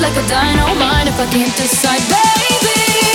like a dynamite if I can't decide, baby.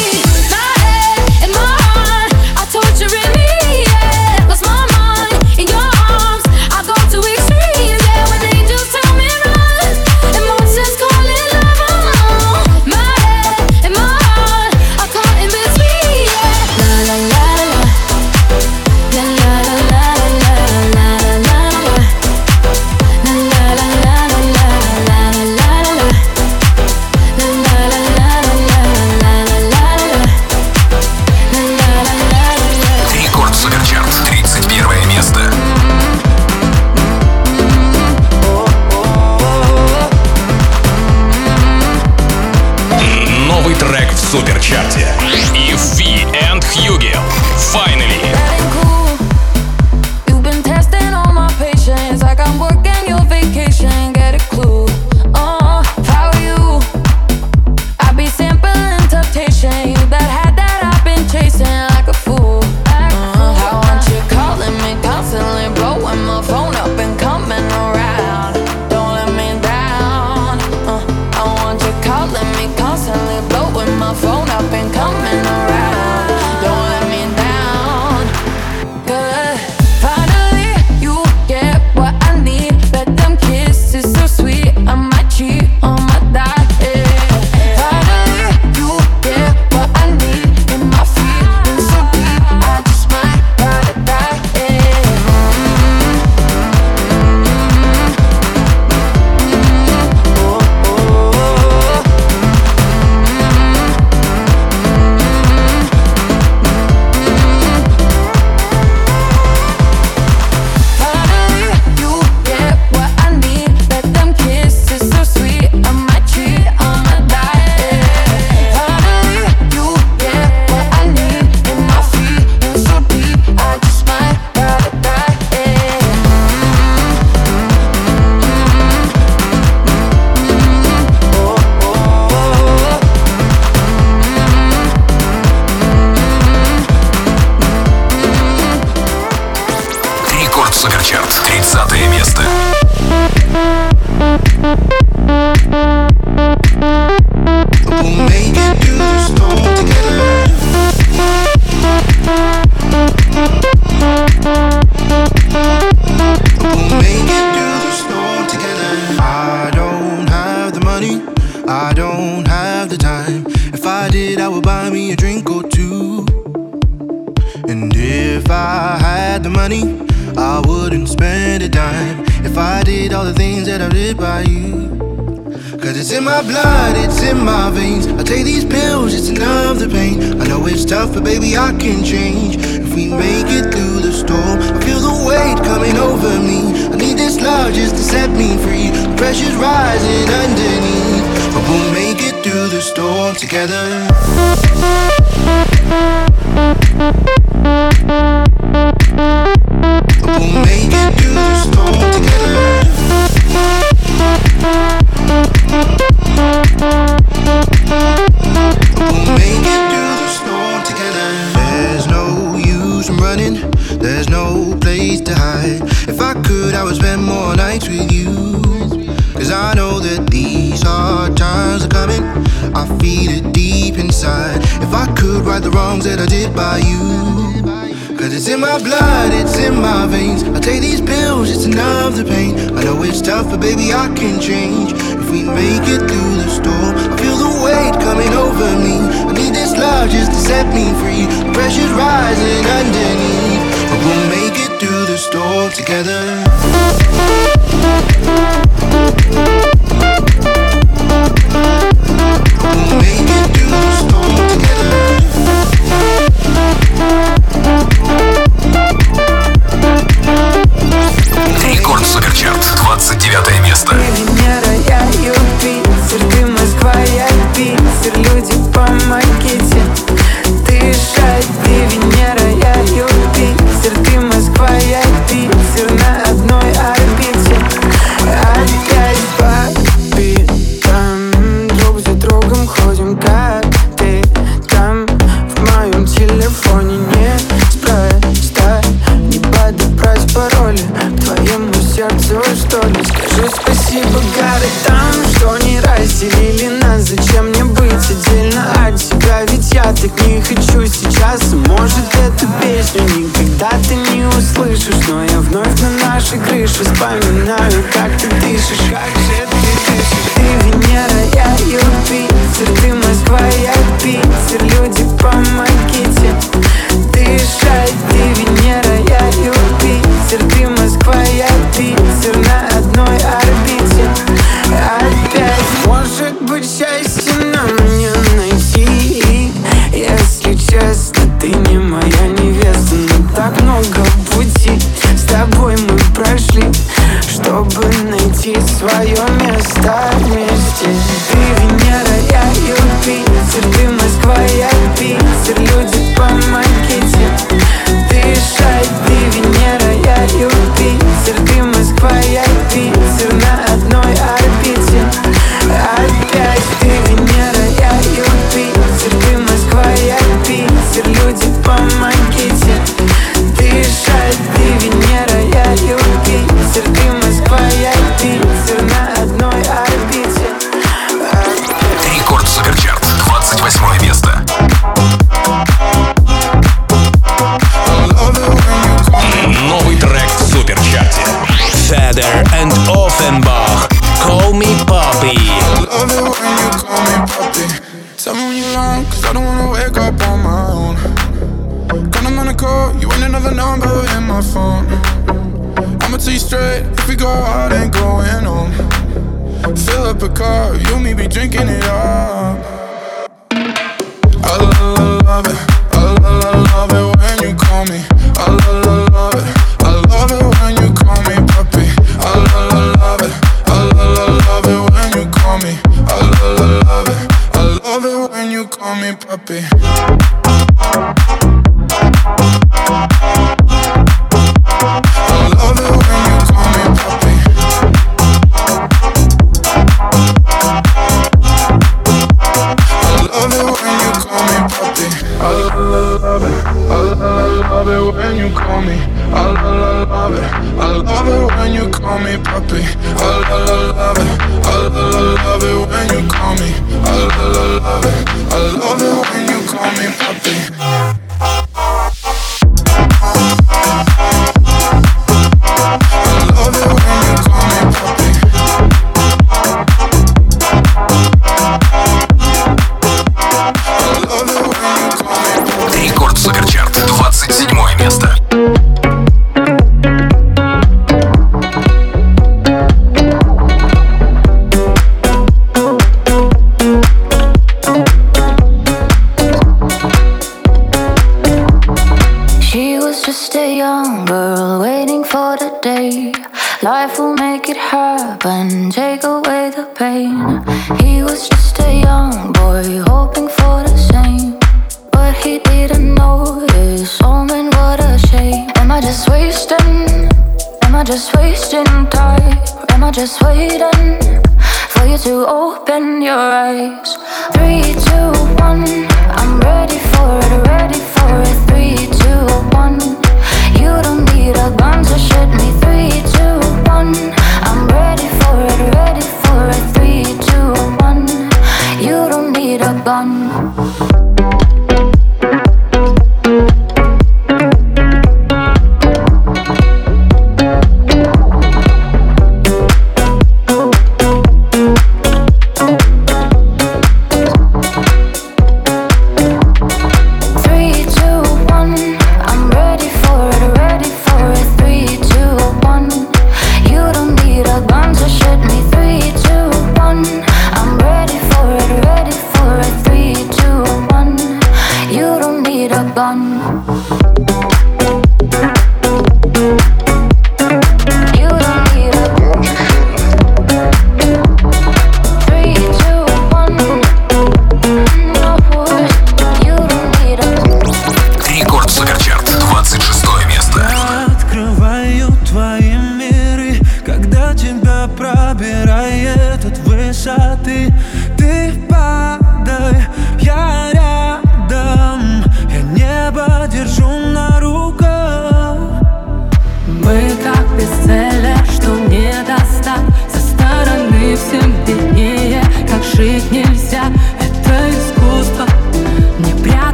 of the pain. I know it's tough, but baby, I can change. If we make it through the storm, I feel the weight coming over me. I need this love just to set me free. The pressure's rising underneath, but we'll make it through the storm together.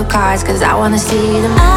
new cars, cause I wanna see them.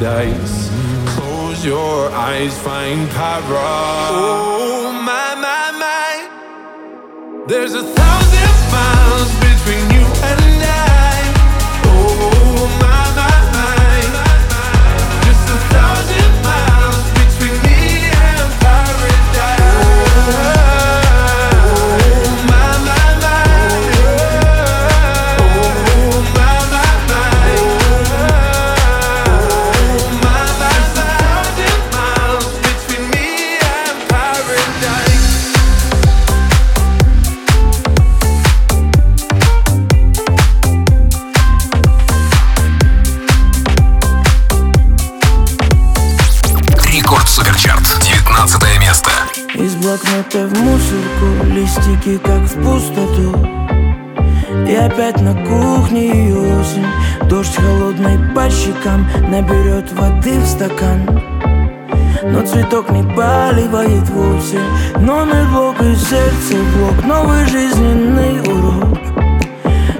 paradise. Close your eyes, find power. Oh, my, my, my. There's a thousand miles. щекам Наберет воды в стакан. Но цветок не поливает вовсе Номер блок и сердце блок. Новый жизненный урок.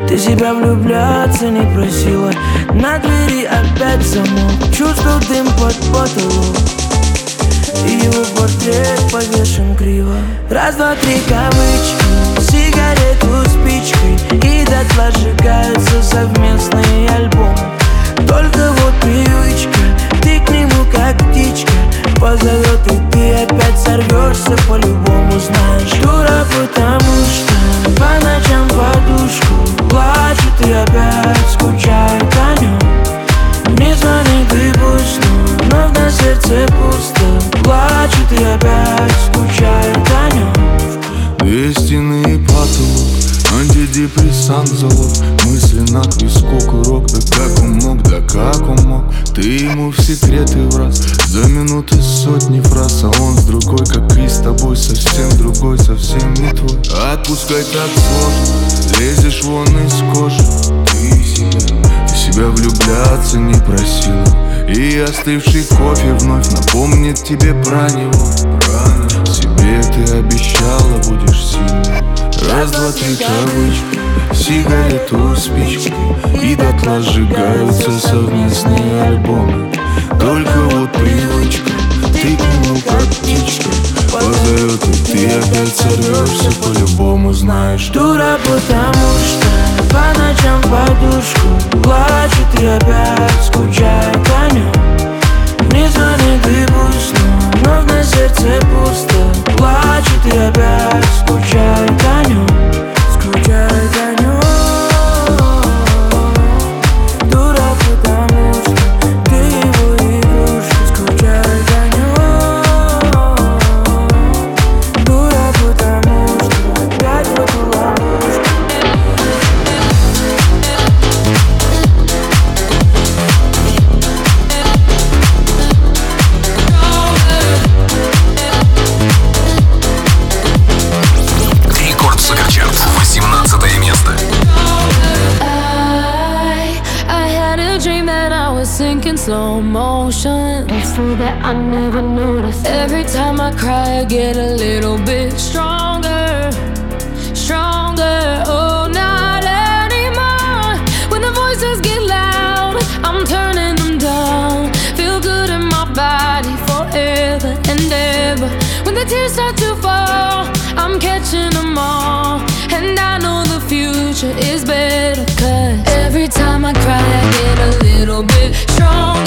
Ты себя влюбляться не просила На двери опять замок. Чувствовал дым под потолок И его портрет повешен криво. Раз, два, три кавычки Сигарету спичкой И дотла сжигаются совместные альбомы. Только вот привычка Ты к нему как птичка. Позовет и ты опять сорвешься По-любому знаешь. Дура, потому что По ночам подушку Плачет и опять скучает о нем Не звонит и пусть, но на сердце пусто. Плачет и опять скучает о нем Две стены и потолок Антидепрессант залог Мысленно к виску курок Ты ему в секреты в раз За минуты сотни фраз А он с другой, как и с тобой Совсем другой, совсем не твой. Отпускать так сложно Лезешь вон из кожи. Ты себя, ты себя влюбляться не просила. И остывший кофе вновь напомнит тебе про него. Себе ты обещала, будешь сильной. Раз, два, три кавычки Сигарету спички И дотла сжигаются совместные альбомы. Только вот привычка Ты к нему как птичка. Позовет и ты опять сорвешься По-любому знаешь. Дура, потому что По ночам подушку Плачет и опять скучает о нем Не звонит и пусть, но вновь на сердце пусто. Плачет и опять скучает о нем sugar. That I was sinking slow motion. It's so that I never noticed. Every time I cry, I get a little bit stronger, stronger. Oh, not anymore. When the voices get loud, I'm turning them down. Feel good in my body forever and ever. When the tears start to fall, I'm catching them all. Future is better. Cause every time I cry, I get a little bit stronger.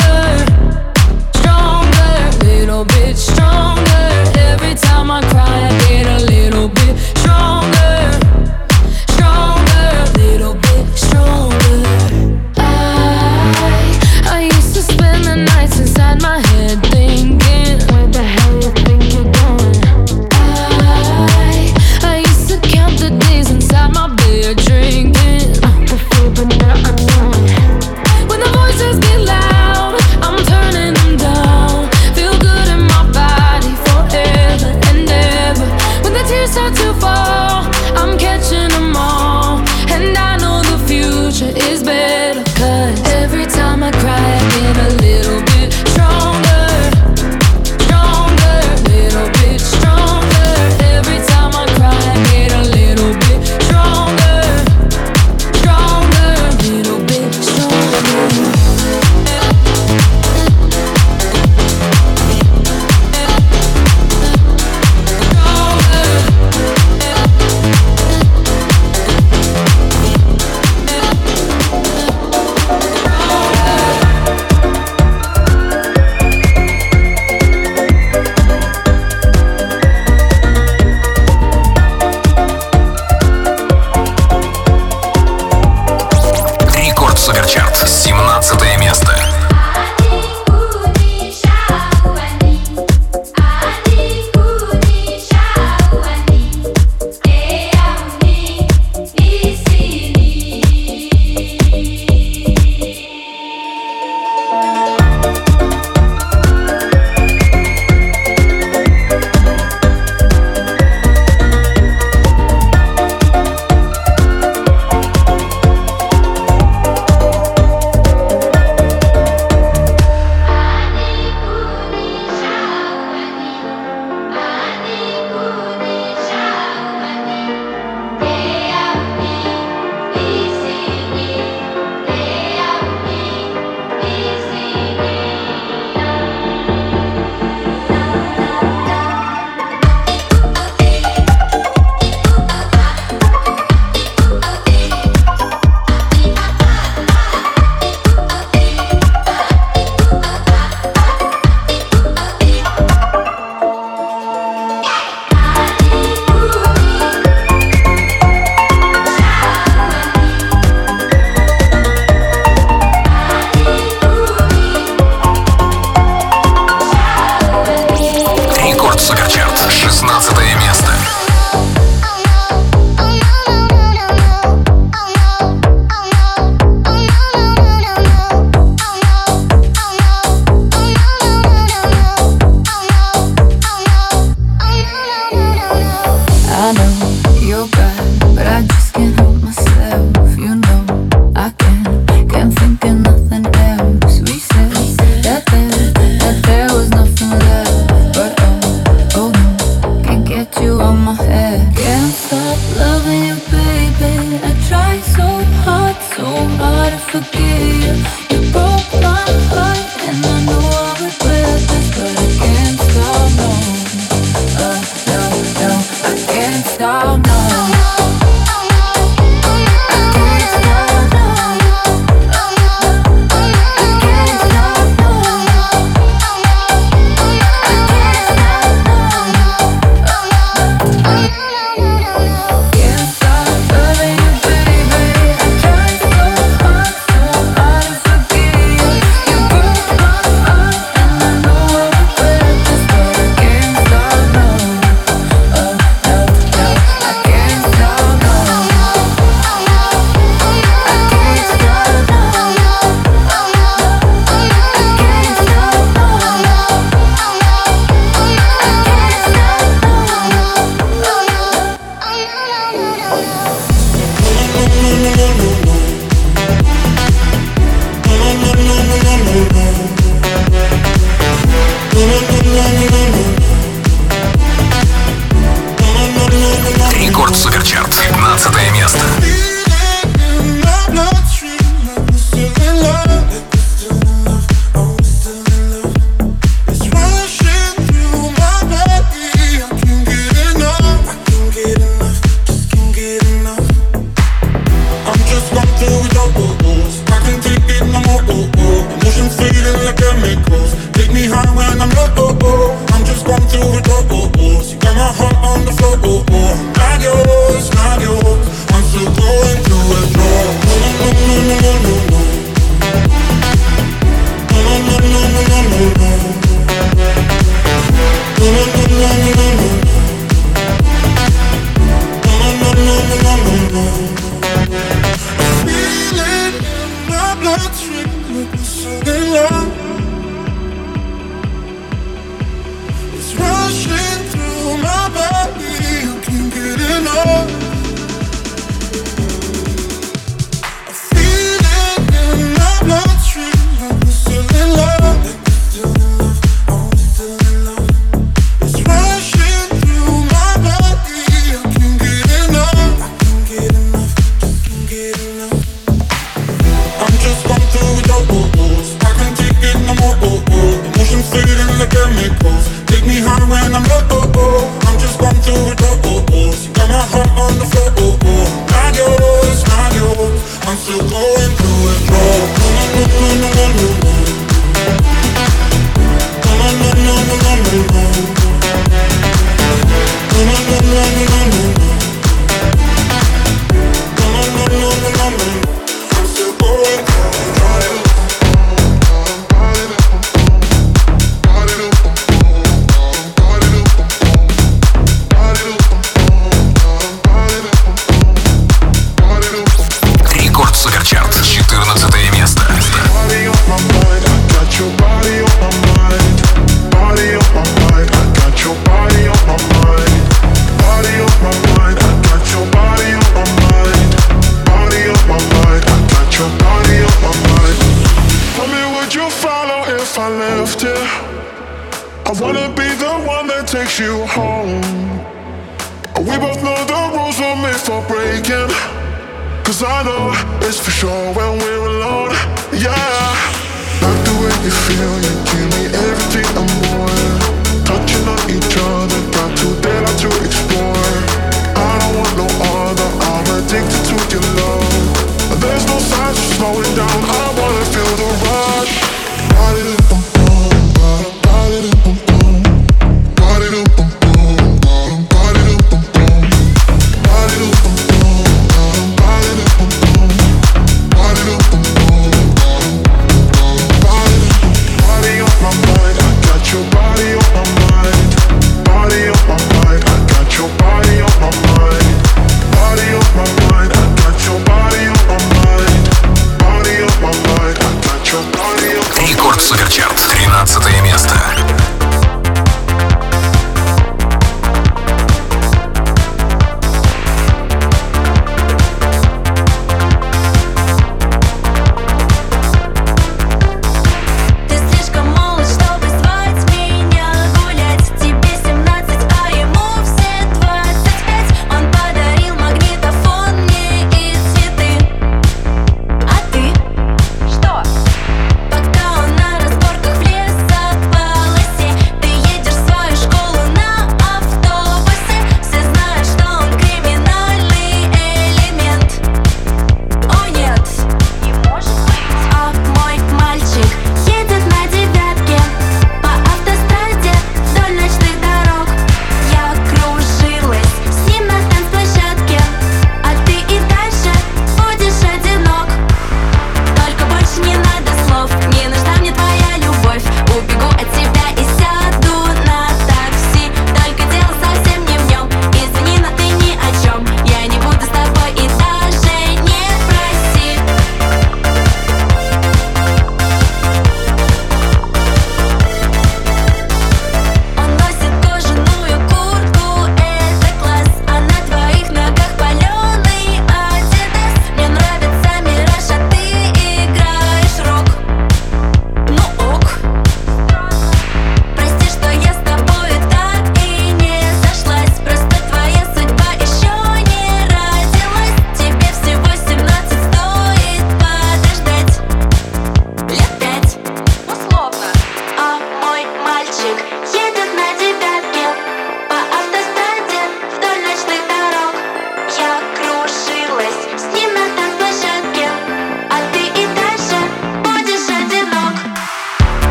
넌 falling down.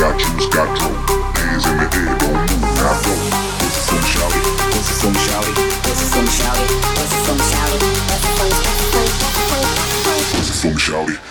got you, got control. Hands in the air, don't move, now go. What's the fun, shouty? What's the fun, shouty? What's the fun, shouty? What's the fun, shouty? What's the fun, shouty? What's the shouty?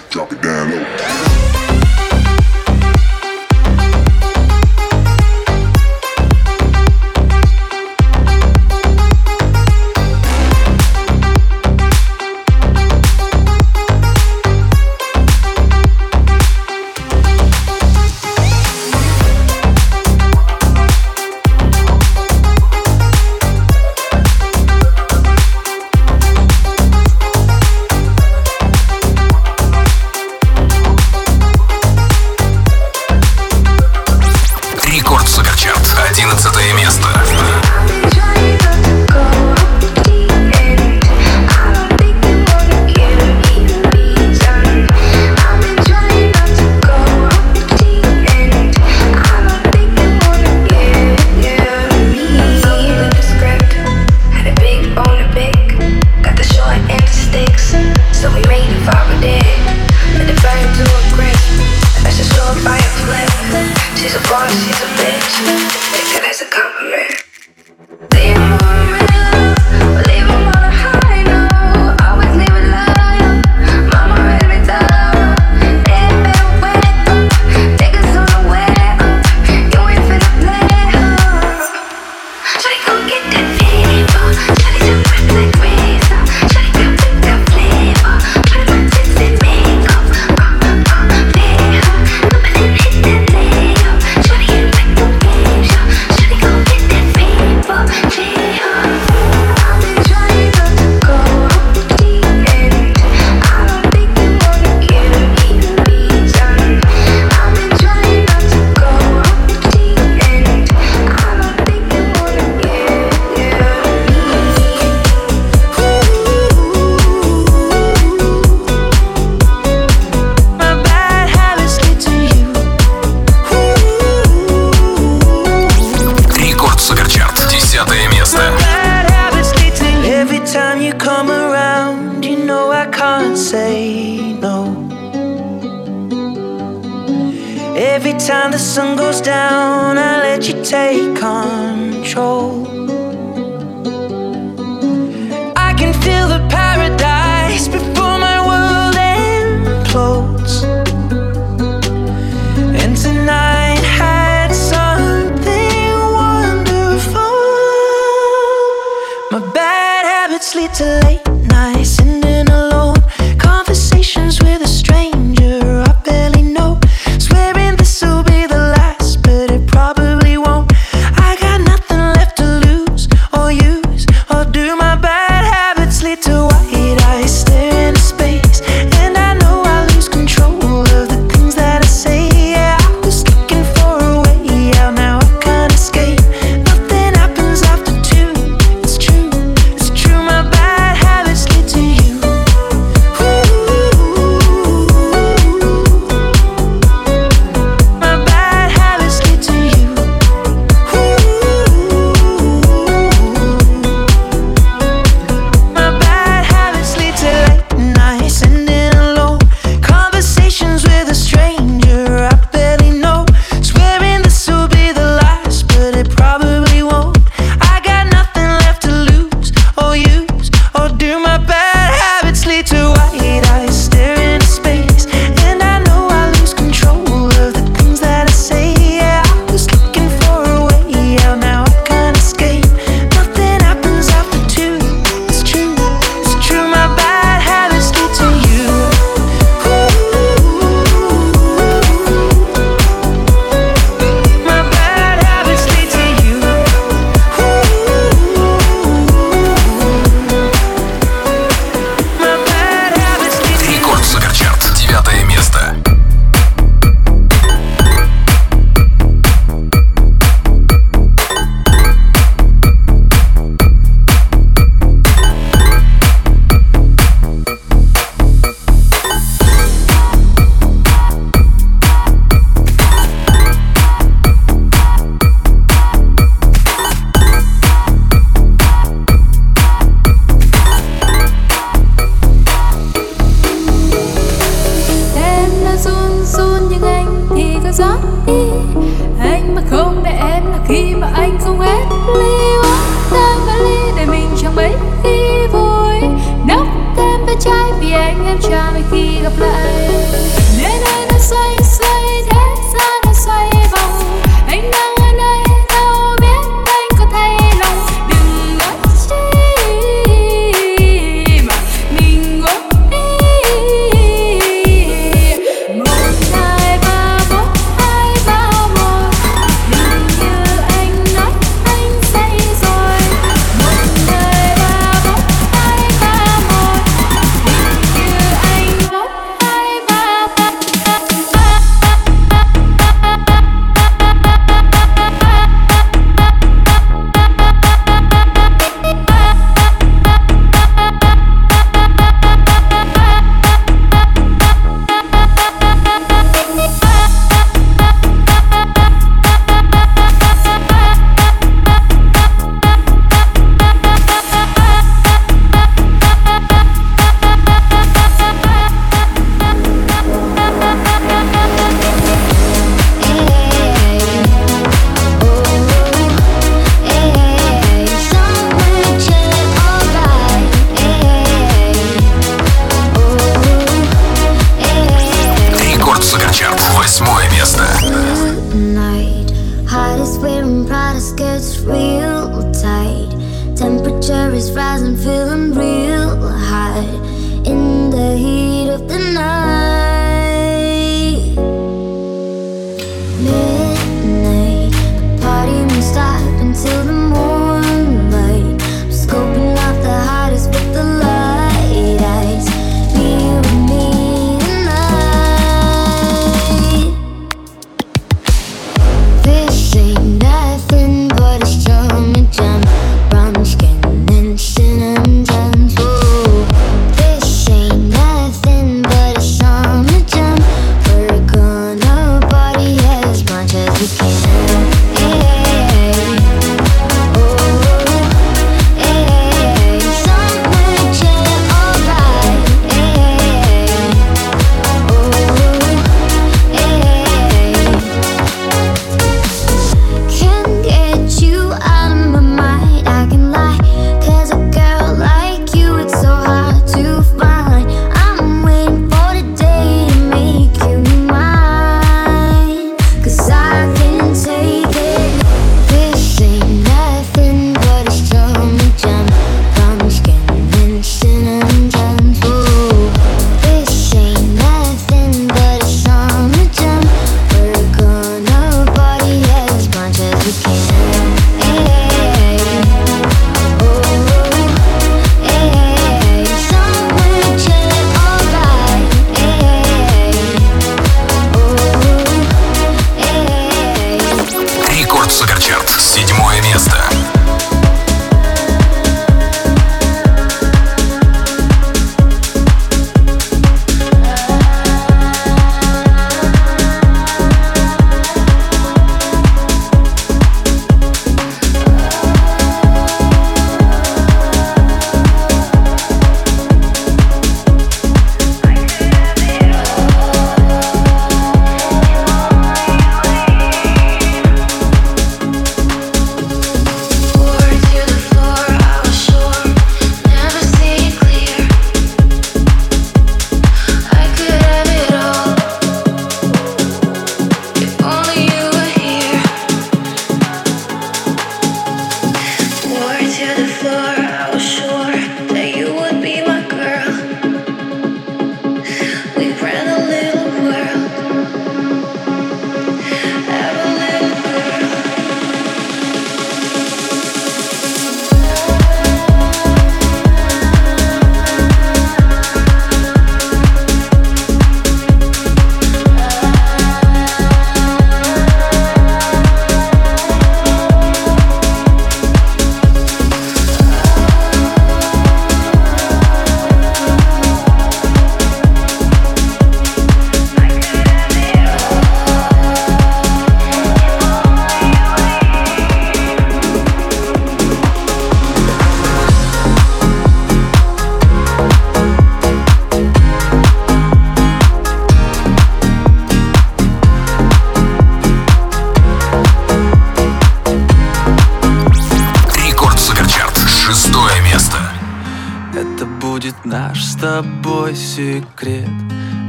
тобой секрет.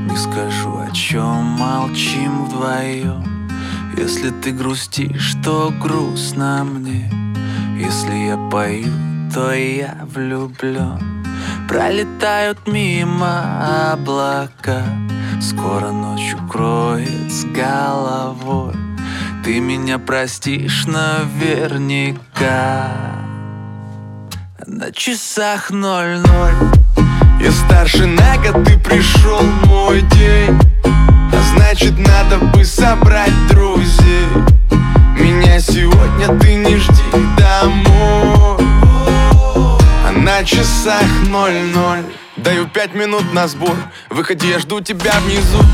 Не скажу, о чем молчим вдвоем Если ты грустишь, то грустно мне. Если я пою, то я влюблен Пролетают мимо облака. Скоро ночь укроет с головой. Ты меня простишь наверняка. На часах ноль-ноль. Я старше на год, ты пришел мой день. А значит надо бы собрать друзей. Меня сегодня ты не жди домой. А на часах ноль-ноль. Даю пять минут на сбор. Выходи, я жду тебя внизу.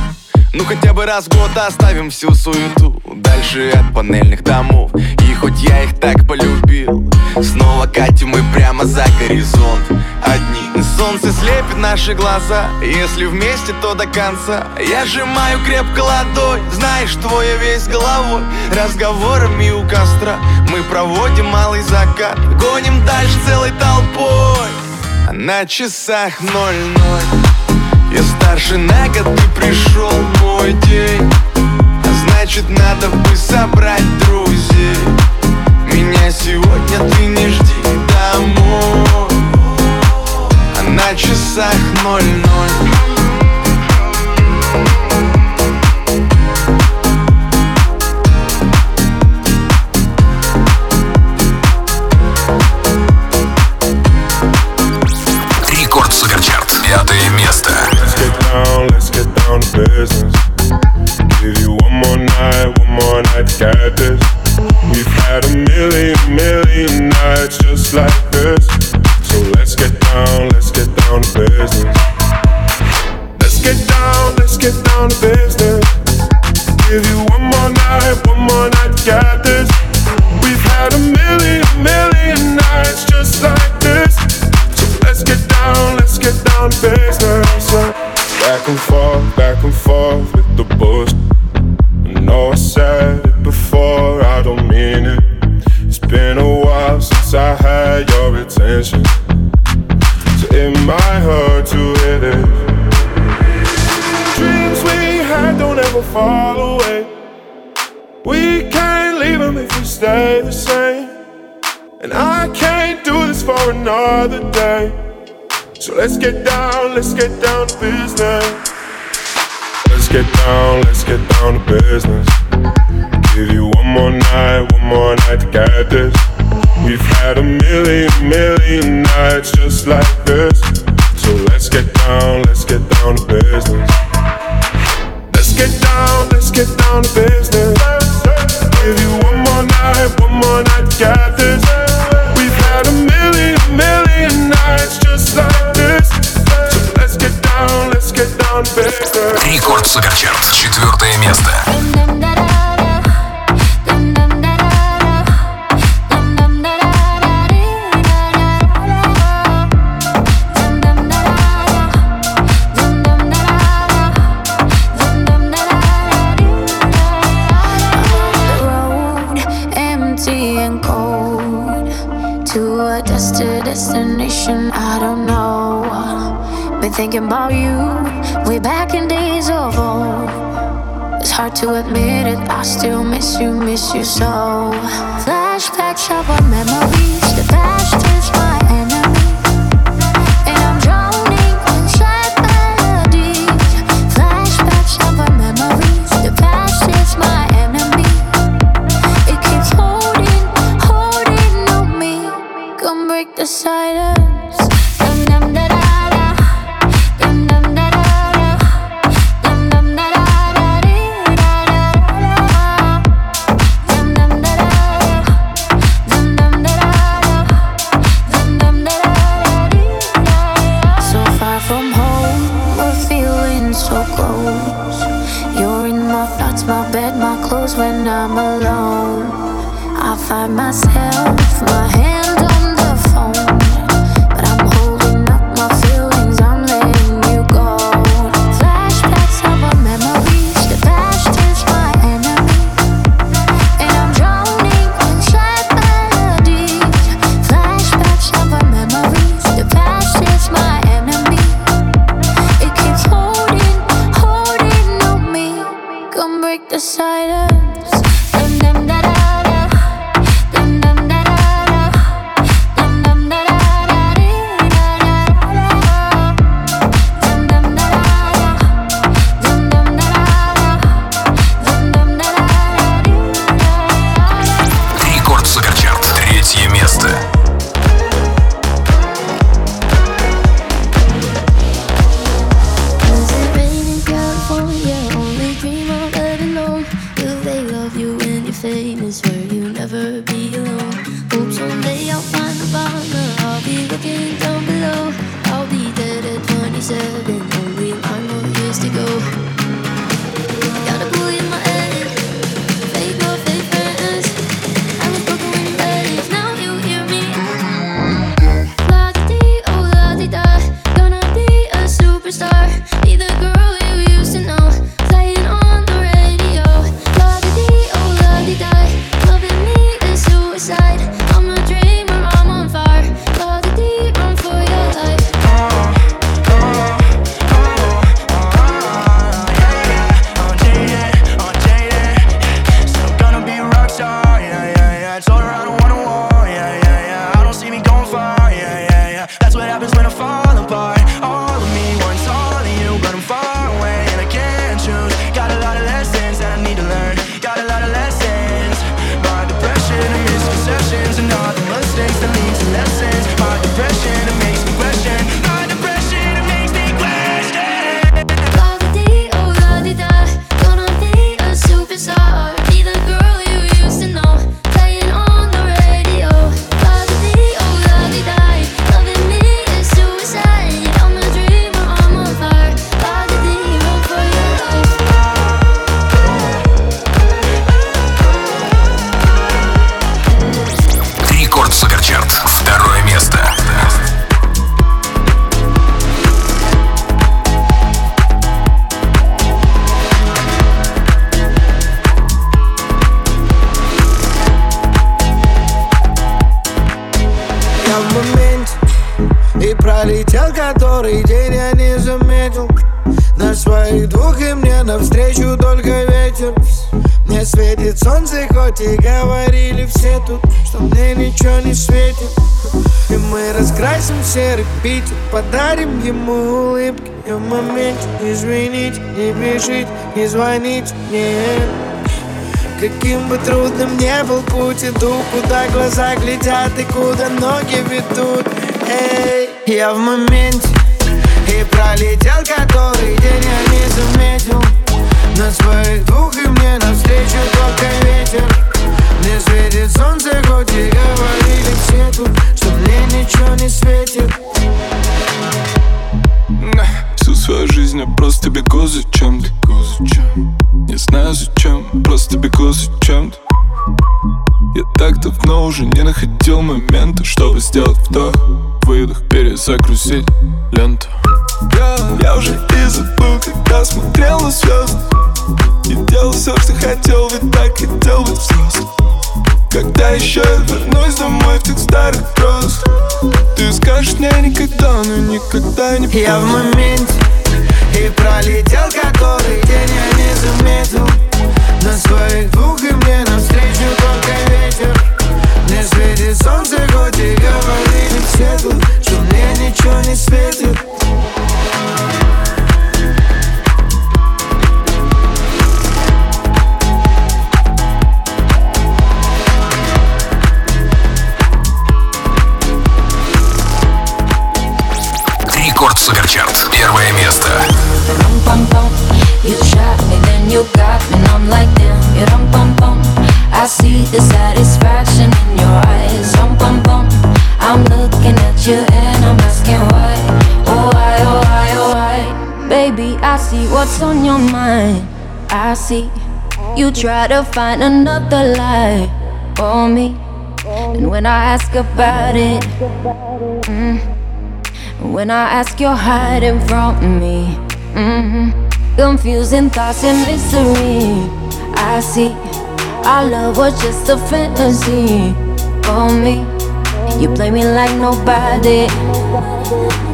Ну хотя бы раз в год оставим всю суету. Дальше от панельных домов. И хоть я их так полюбил Снова катим мы прямо за горизонт. Одни. Солнце слепит наши глаза. Если вместе, то до конца. Я сжимаю крепко ладонь. Знаешь, твоя весь головой. Разговорами у костра Мы проводим малый закат. Гоним дальше целой толпой. На часах ноль-ноль. Я старше на год, ты пришел мой день. Значит, надо бы собрать друг сегодня ты не жди домой. А на часах ноль-ноль. Суперчарт. Четвертое место. thinking about you way back in days of old. It's hard to admit it, I still miss you, miss you so. Flashbacks of our memories. Подарим ему улыбки. И в моменте извините, не бежите, не звоните мне Каким бы трудным не был путь Иду, куда глаза глядят И куда ноги ведут. Эй, я в моменте И пролетел который день я не заметил. На своих двух и мне навстречу только ветер. Мне светит солнце, хоть и говорили все тут Что мне ничего не светит Всю свою жизнь я просто бегу за чем-то. Не знаю зачем, просто бегу за чем-то. Я так давно уже не находил момента Чтобы сделать вдох, выдох, перезагрузить ленту. Я уже и забыл, когда смотрел на звезды. И делал все, что хотел, ведь так хотел быть взрослым когда еще я вернусь домой в тех старых гроз Ты скажешь мне никогда, но никогда не поздно Я в моменте и пролетел который день я не заметил. На своих двух и мне навстречу только ветер. Мне светит солнце, хоть и говорили все тут Что мне ничего не светит you got me, and I'm like damn. You rum pum pum. I see the satisfaction in your eyes. Rum pum pum. I'm looking at you and I'm asking why. Oh why, oh why, oh why. Baby, I see what's on your mind. I see you try to find another lie for me. And when I ask about it, mm, when I ask, you're hiding from me. Mm-hmm. Confusing thoughts and mystery. I see our love was just a fantasy for me. You play me like nobody.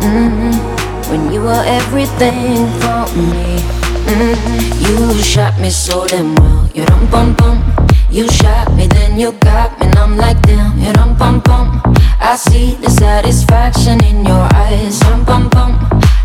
Mm-hmm. When you were everything for me. mmm. You shot me so damn well. You rum bum bum. You shot me, then you got me, and I'm like damn. You rum bum bum. I see the satisfaction in your eyes. Rum bum bum.